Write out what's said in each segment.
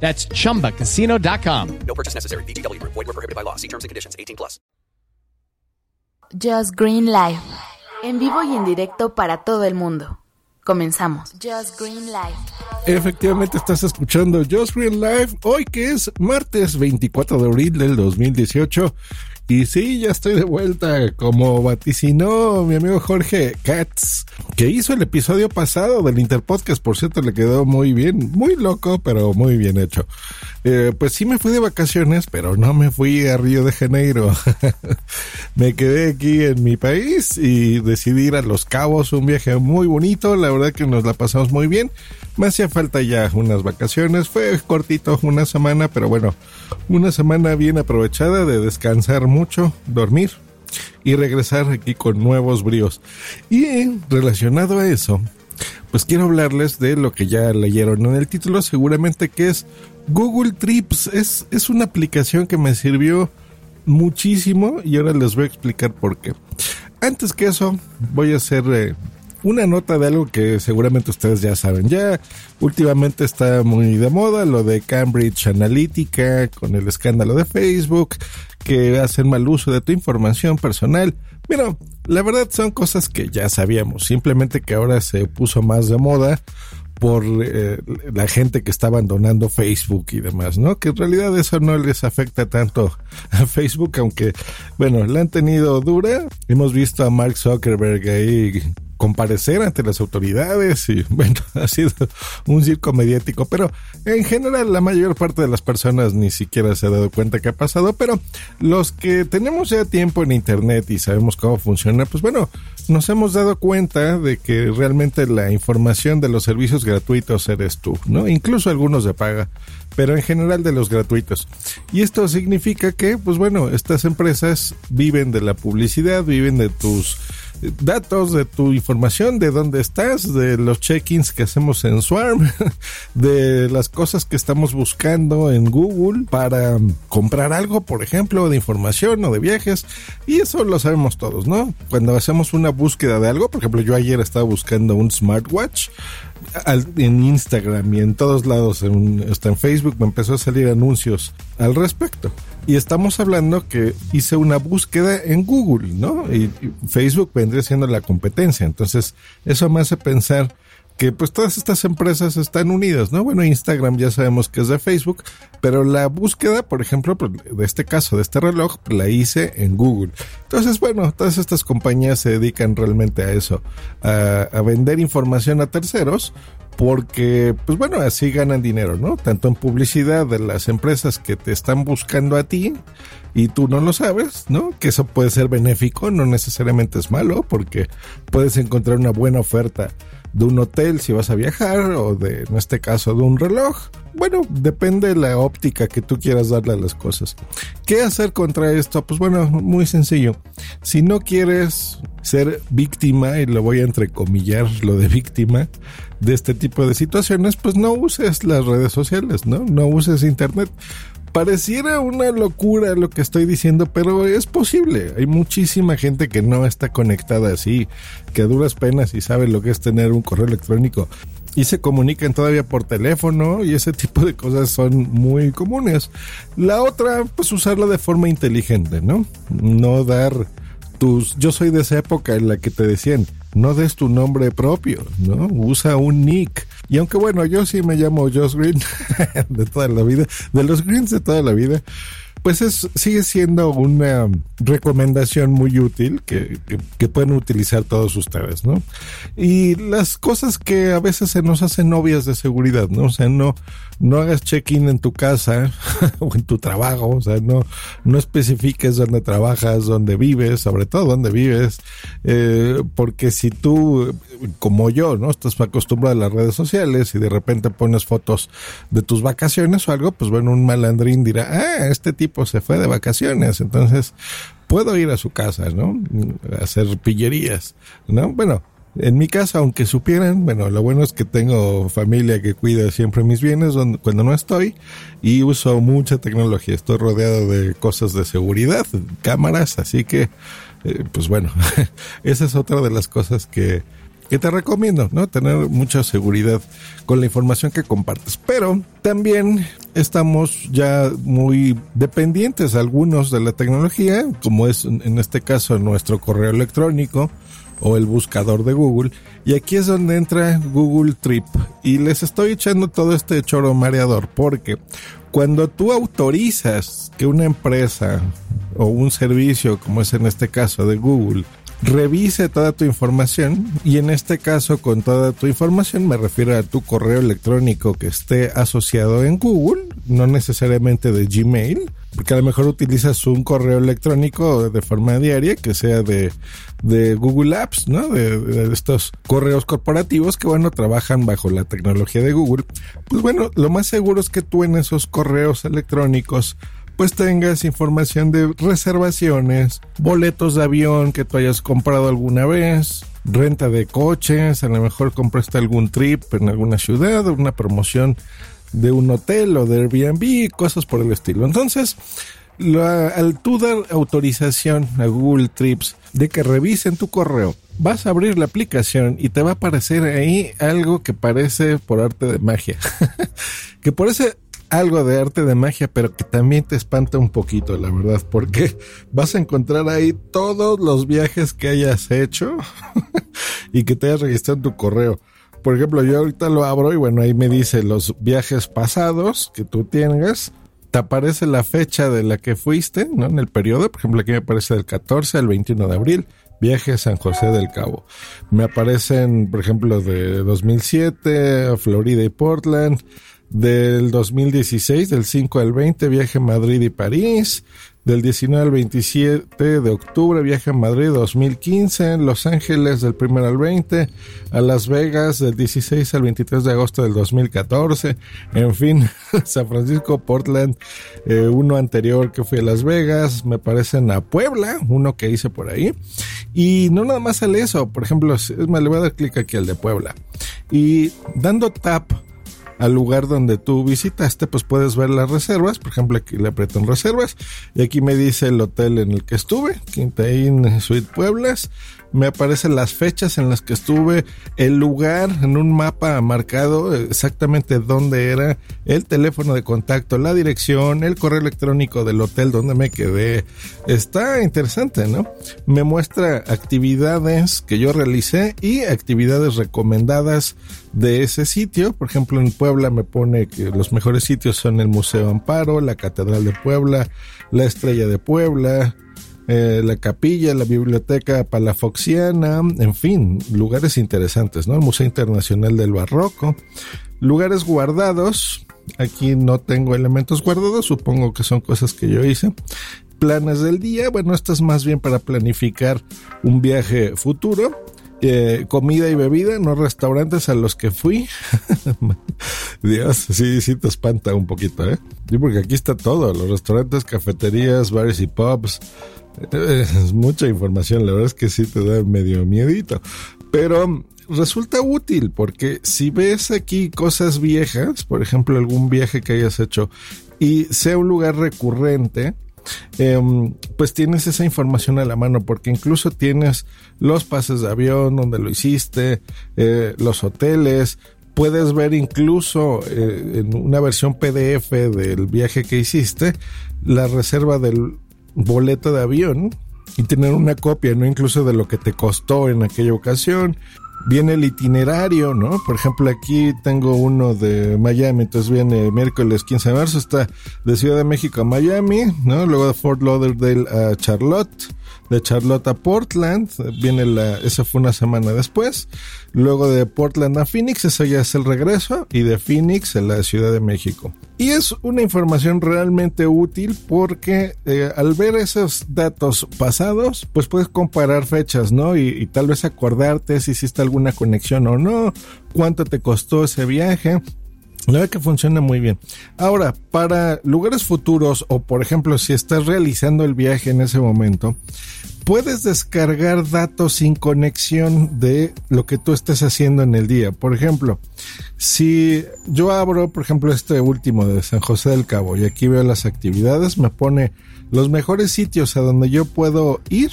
That's chumbacasino.com. No purchase necessary. BGW. Void were prohibited by law. See terms and conditions. 18 plus. Just Green Live. En vivo y en directo para todo el mundo. Comenzamos. Just Green Live. Efectivamente estás escuchando Just Green Live hoy que es martes 24 de abril del 2018 y sí, ya estoy de vuelta, como vaticinó mi amigo Jorge Katz, que hizo el episodio pasado del Interpodcast, por cierto, le quedó muy bien, muy loco, pero muy bien hecho. Eh, pues sí me fui de vacaciones, pero no me fui a Río de Janeiro. me quedé aquí en mi país y decidí ir a Los Cabos, un viaje muy bonito, la verdad que nos la pasamos muy bien. Me hacía falta ya unas vacaciones, fue cortito, una semana, pero bueno, una semana bien aprovechada de descansar mucho, dormir y regresar aquí con nuevos bríos. Y relacionado a eso, pues quiero hablarles de lo que ya leyeron en el título, seguramente que es Google Trips. Es, es una aplicación que me sirvió muchísimo y ahora les voy a explicar por qué. Antes que eso, voy a hacer eh, una nota de algo que seguramente ustedes ya saben. Ya últimamente está muy de moda lo de Cambridge Analytica con el escándalo de Facebook, que hacen mal uso de tu información personal. Mira, la verdad son cosas que ya sabíamos, simplemente que ahora se puso más de moda por eh, la gente que está abandonando Facebook y demás, ¿no? Que en realidad eso no les afecta tanto a Facebook, aunque, bueno, la han tenido dura. Hemos visto a Mark Zuckerberg ahí comparecer ante las autoridades y bueno, ha sido un circo mediático, pero en general la mayor parte de las personas ni siquiera se ha dado cuenta que ha pasado, pero los que tenemos ya tiempo en internet y sabemos cómo funciona, pues bueno, nos hemos dado cuenta de que realmente la información de los servicios gratuitos eres tú, ¿no? Incluso algunos de paga, pero en general de los gratuitos. Y esto significa que, pues bueno, estas empresas viven de la publicidad, viven de tus datos de tu información, de dónde estás, de los check-ins que hacemos en Swarm, de las cosas que estamos buscando en Google para comprar algo, por ejemplo, de información o de viajes. Y eso lo sabemos todos, ¿no? Cuando hacemos una búsqueda de algo, por ejemplo, yo ayer estaba buscando un smartwatch en Instagram y en todos lados, en, hasta en Facebook me empezó a salir anuncios al respecto. Y estamos hablando que hice una búsqueda en Google, ¿no? Y, Facebook vendría siendo la competencia. Entonces, eso me hace pensar que pues todas estas empresas están unidas, ¿no? Bueno, Instagram ya sabemos que es de Facebook, pero la búsqueda, por ejemplo, pues, de este caso, de este reloj, la hice en Google. Entonces, bueno, todas estas compañías se dedican realmente a eso, a, a vender información a terceros, porque, pues bueno, así ganan dinero, ¿no? Tanto en publicidad de las empresas que te están buscando a ti y tú no lo sabes, ¿no? Que eso puede ser benéfico, no necesariamente es malo, porque puedes encontrar una buena oferta de un hotel si vas a viajar o de, en este caso, de un reloj. Bueno, depende de la óptica que tú quieras darle a las cosas. ¿Qué hacer contra esto? Pues bueno, muy sencillo. Si no quieres ser víctima, y lo voy a entrecomillar lo de víctima, de este tipo de situaciones, pues no uses las redes sociales, ¿no? No uses internet. Pareciera una locura lo que estoy diciendo, pero es posible. Hay muchísima gente que no está conectada así, que a duras penas y sabe lo que es tener un correo electrónico y se comunican todavía por teléfono y ese tipo de cosas son muy comunes. La otra, pues usarla de forma inteligente, ¿no? No dar tus... Yo soy de esa época en la que te decían, no des tu nombre propio, ¿no? Usa un nick. Y aunque bueno, yo sí me llamo Josh Green de toda la vida, de los Greens de toda la vida, pues es, sigue siendo una recomendación muy útil que, que, pueden utilizar todos ustedes, ¿no? Y las cosas que a veces se nos hacen obvias de seguridad, ¿no? O sea, no, no hagas check-in en tu casa o en tu trabajo, o sea, no, no especifiques dónde trabajas, dónde vives, sobre todo dónde vives, eh, porque si tú, como yo, ¿no? Estás acostumbrado a las redes sociales y de repente pones fotos de tus vacaciones o algo, pues bueno, un malandrín dirá, ah, este tipo se fue de vacaciones, entonces puedo ir a su casa, ¿no? Hacer pillerías, ¿no? Bueno, en mi casa, aunque supieran, bueno, lo bueno es que tengo familia que cuida siempre mis bienes cuando no estoy y uso mucha tecnología. Estoy rodeado de cosas de seguridad, cámaras, así que, eh, pues bueno, esa es otra de las cosas que, que te recomiendo, ¿no? Tener mucha seguridad con la información que compartes. Pero también estamos ya muy dependientes algunos de la tecnología, como es en este caso nuestro correo electrónico o el buscador de Google. Y aquí es donde entra Google Trip. Y les estoy echando todo este choro mareador porque cuando tú autorizas que una empresa o un servicio, como es en este caso de Google, revise toda tu información y en este caso con toda tu información me refiero a tu correo electrónico que esté asociado en Google, no necesariamente de Gmail, porque a lo mejor utilizas un correo electrónico de forma diaria que sea de, de Google Apps, ¿no? De, de, estos correos corporativos que, bueno, trabajan bajo la tecnología de Google. Pues bueno, lo más seguro es que tú en esos correos electrónicos pues tengas información de reservaciones, boletos de avión que tú hayas comprado alguna vez, renta de coches, a lo mejor compraste algún trip en alguna ciudad, una promoción de un hotel o de Airbnb, cosas por el estilo. Entonces, al tú dar autorización a Google Trips de que revisen tu correo, vas a abrir la aplicación y te va a aparecer ahí algo que parece por arte de magia. que por ese algo de arte de magia, pero que también te espanta un poquito, la verdad, porque vas a encontrar ahí todos los viajes que hayas hecho y que te hayas registrado en tu correo. Por ejemplo, yo ahorita lo abro y bueno, ahí me dice los viajes pasados que tú tengas. Te aparece la fecha de la que fuiste, ¿no? En el periodo, por ejemplo, aquí me aparece del 14 al 21 de abril viaje a San José del Cabo. Me aparecen, por ejemplo, de 2007, Florida y Portland, del 2016, del 5 al 20, viaje a Madrid y París, del 19 al 27 de octubre, viaje a Madrid 2015, Los Ángeles del 1 al 20, a Las Vegas del 16 al 23 de agosto del 2014, en fin, San Francisco, Portland, eh, uno anterior que fui a Las Vegas, me parecen a Puebla, uno que hice por ahí, y no nada más sale eso, por ejemplo, es le voy a dar clic aquí al de Puebla, y dando tap al lugar donde tú visitaste, pues puedes ver las reservas. Por ejemplo, aquí le aprieto en reservas y aquí me dice el hotel en el que estuve, Quinta Inn Suite Pueblas me aparecen las fechas en las que estuve, el lugar en un mapa marcado exactamente dónde era, el teléfono de contacto, la dirección, el correo electrónico del hotel donde me quedé. Está interesante, ¿no? Me muestra actividades que yo realicé y actividades recomendadas de ese sitio. Por ejemplo, en Puebla me pone que los mejores sitios son el Museo Amparo, la Catedral de Puebla, la Estrella de Puebla, eh, la capilla, la biblioteca palafoxiana, en fin, lugares interesantes, ¿no? El Museo Internacional del Barroco, lugares guardados, aquí no tengo elementos guardados, supongo que son cosas que yo hice. Planes del día, bueno, esto es más bien para planificar un viaje futuro. Eh, comida y bebida, no restaurantes a los que fui. Dios, sí, sí te espanta un poquito, ¿eh? Sí, porque aquí está todo, los restaurantes, cafeterías, bares y pubs, es mucha información, la verdad es que sí te da medio miedito. Pero resulta útil porque si ves aquí cosas viejas, por ejemplo algún viaje que hayas hecho y sea un lugar recurrente, em, pues tienes esa información a la mano porque incluso tienes los pases de avión donde lo hiciste, eh, los hoteles, puedes ver incluso eh, en una versión PDF del viaje que hiciste la reserva del boleto de avión y tener una copia, ¿no? Incluso de lo que te costó en aquella ocasión. viene el itinerario, ¿no? Por ejemplo, aquí tengo uno de Miami, entonces viene miércoles 15 de marzo, está de Ciudad de México a Miami, ¿no? Luego de Fort Lauderdale a Charlotte, de Charlotte a Portland, viene la, esa fue una semana después, luego de Portland a Phoenix, eso ya es el regreso, y de Phoenix a la Ciudad de México. Y es una información realmente útil porque eh, al ver esos datos pasados, pues puedes comparar fechas, ¿no? Y, y tal vez acordarte si hiciste alguna conexión o no, cuánto te costó ese viaje, la verdad que funciona muy bien. Ahora, para lugares futuros o por ejemplo si estás realizando el viaje en ese momento, puedes descargar datos sin conexión de lo que tú estés haciendo en el día. Por ejemplo, si yo abro, por ejemplo, este último de San José del Cabo y aquí veo las actividades, me pone los mejores sitios a donde yo puedo ir,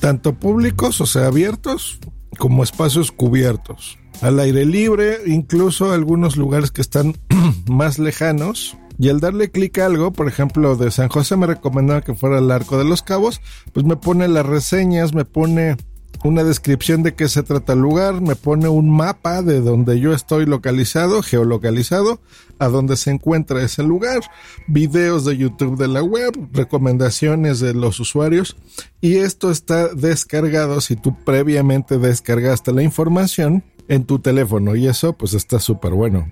tanto públicos, o sea, abiertos, como espacios cubiertos al aire libre, incluso algunos lugares que están más lejanos. Y al darle clic a algo, por ejemplo, de San José me recomendaba que fuera el Arco de los Cabos, pues me pone las reseñas, me pone una descripción de qué se trata el lugar, me pone un mapa de donde yo estoy localizado, geolocalizado, a donde se encuentra ese lugar, videos de YouTube de la web, recomendaciones de los usuarios y esto está descargado si tú previamente descargaste la información en tu teléfono y eso pues está súper bueno.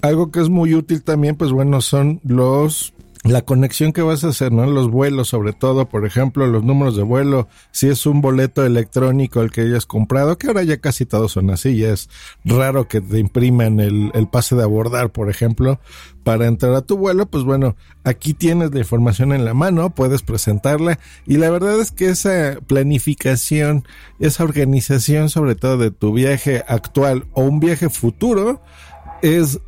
Algo que es muy útil también pues bueno son los la conexión que vas a hacer, ¿no? Los vuelos, sobre todo, por ejemplo, los números de vuelo, si es un boleto electrónico el que hayas comprado, que ahora ya casi todos son así, ya es raro que te impriman el, el pase de abordar, por ejemplo, para entrar a tu vuelo, pues bueno, aquí tienes la información en la mano, puedes presentarla y la verdad es que esa planificación, esa organización sobre todo de tu viaje actual o un viaje futuro es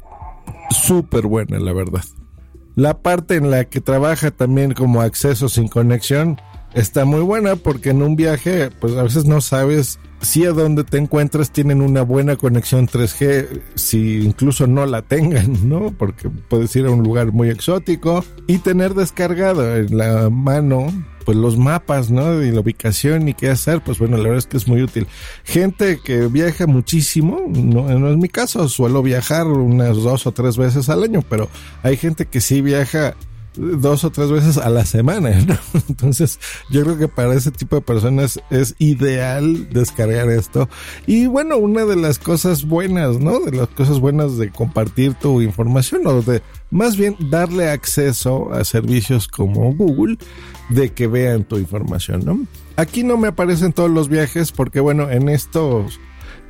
súper buena, la verdad. La parte en la que trabaja también como acceso sin conexión está muy buena porque en un viaje pues a veces no sabes si a donde te encuentras tienen una buena conexión 3G, si incluso no la tengan, ¿no? Porque puedes ir a un lugar muy exótico y tener descargado en la mano pues los mapas, ¿no? Y la ubicación y qué hacer, pues bueno, la verdad es que es muy útil. Gente que viaja muchísimo, no, no es mi caso, suelo viajar unas dos o tres veces al año, pero hay gente que sí viaja dos o tres veces a la semana, ¿no? Entonces, yo creo que para ese tipo de personas es ideal descargar esto. Y bueno, una de las cosas buenas, ¿no? De las cosas buenas de compartir tu información o de más bien darle acceso a servicios como Google de que vean tu información, ¿no? Aquí no me aparecen todos los viajes porque bueno, en estos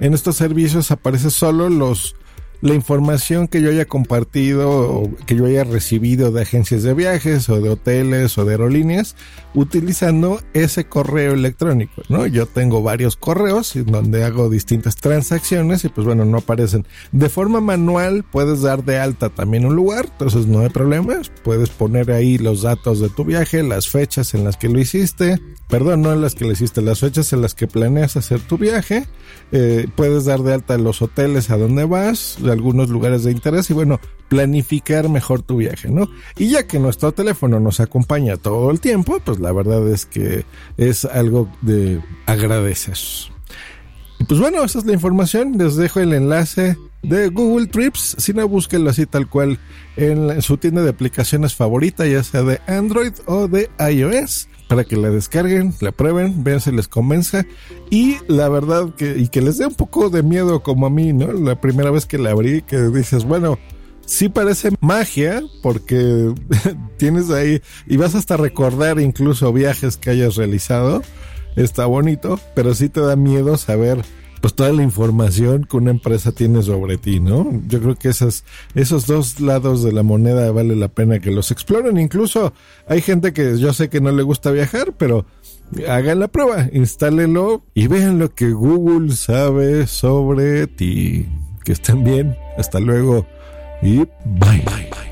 en estos servicios aparece solo los la información que yo haya compartido o que yo haya recibido de agencias de viajes o de hoteles o de aerolíneas utilizando ese correo electrónico, ¿no? Yo tengo varios correos donde hago distintas transacciones y pues bueno, no aparecen. De forma manual puedes dar de alta también un lugar, entonces no hay problemas, puedes poner ahí los datos de tu viaje, las fechas en las que lo hiciste, perdón, no en las que lo hiciste, las fechas en las que planeas hacer tu viaje, eh, puedes dar de alta los hoteles a donde vas, algunos lugares de interés y bueno, planificar mejor tu viaje, ¿no? Y ya que nuestro teléfono nos acompaña todo el tiempo, pues la verdad es que es algo de agradecer. Pues bueno, esa es la información, les dejo el enlace de Google Trips, si no búsquenlo así tal cual en, su tienda de aplicaciones favorita, ya sea de Android o de iOS para que la descarguen, la prueben, vean si les convenza y la verdad que y que les dé un poco de miedo como a mí, ¿no? La primera vez que la abrí que dices, bueno, sí parece magia porque tienes ahí y vas hasta recordar incluso viajes que hayas realizado. Está bonito, pero sí te da miedo saber pues toda la información que una empresa tiene sobre ti, ¿no? Yo creo que esas, esos dos lados de la moneda vale la pena que los exploren. Incluso hay gente que yo sé que no le gusta viajar, pero hagan la prueba, instálenlo y vean lo que Google sabe sobre ti. Que estén bien. Hasta luego y bye. bye, bye.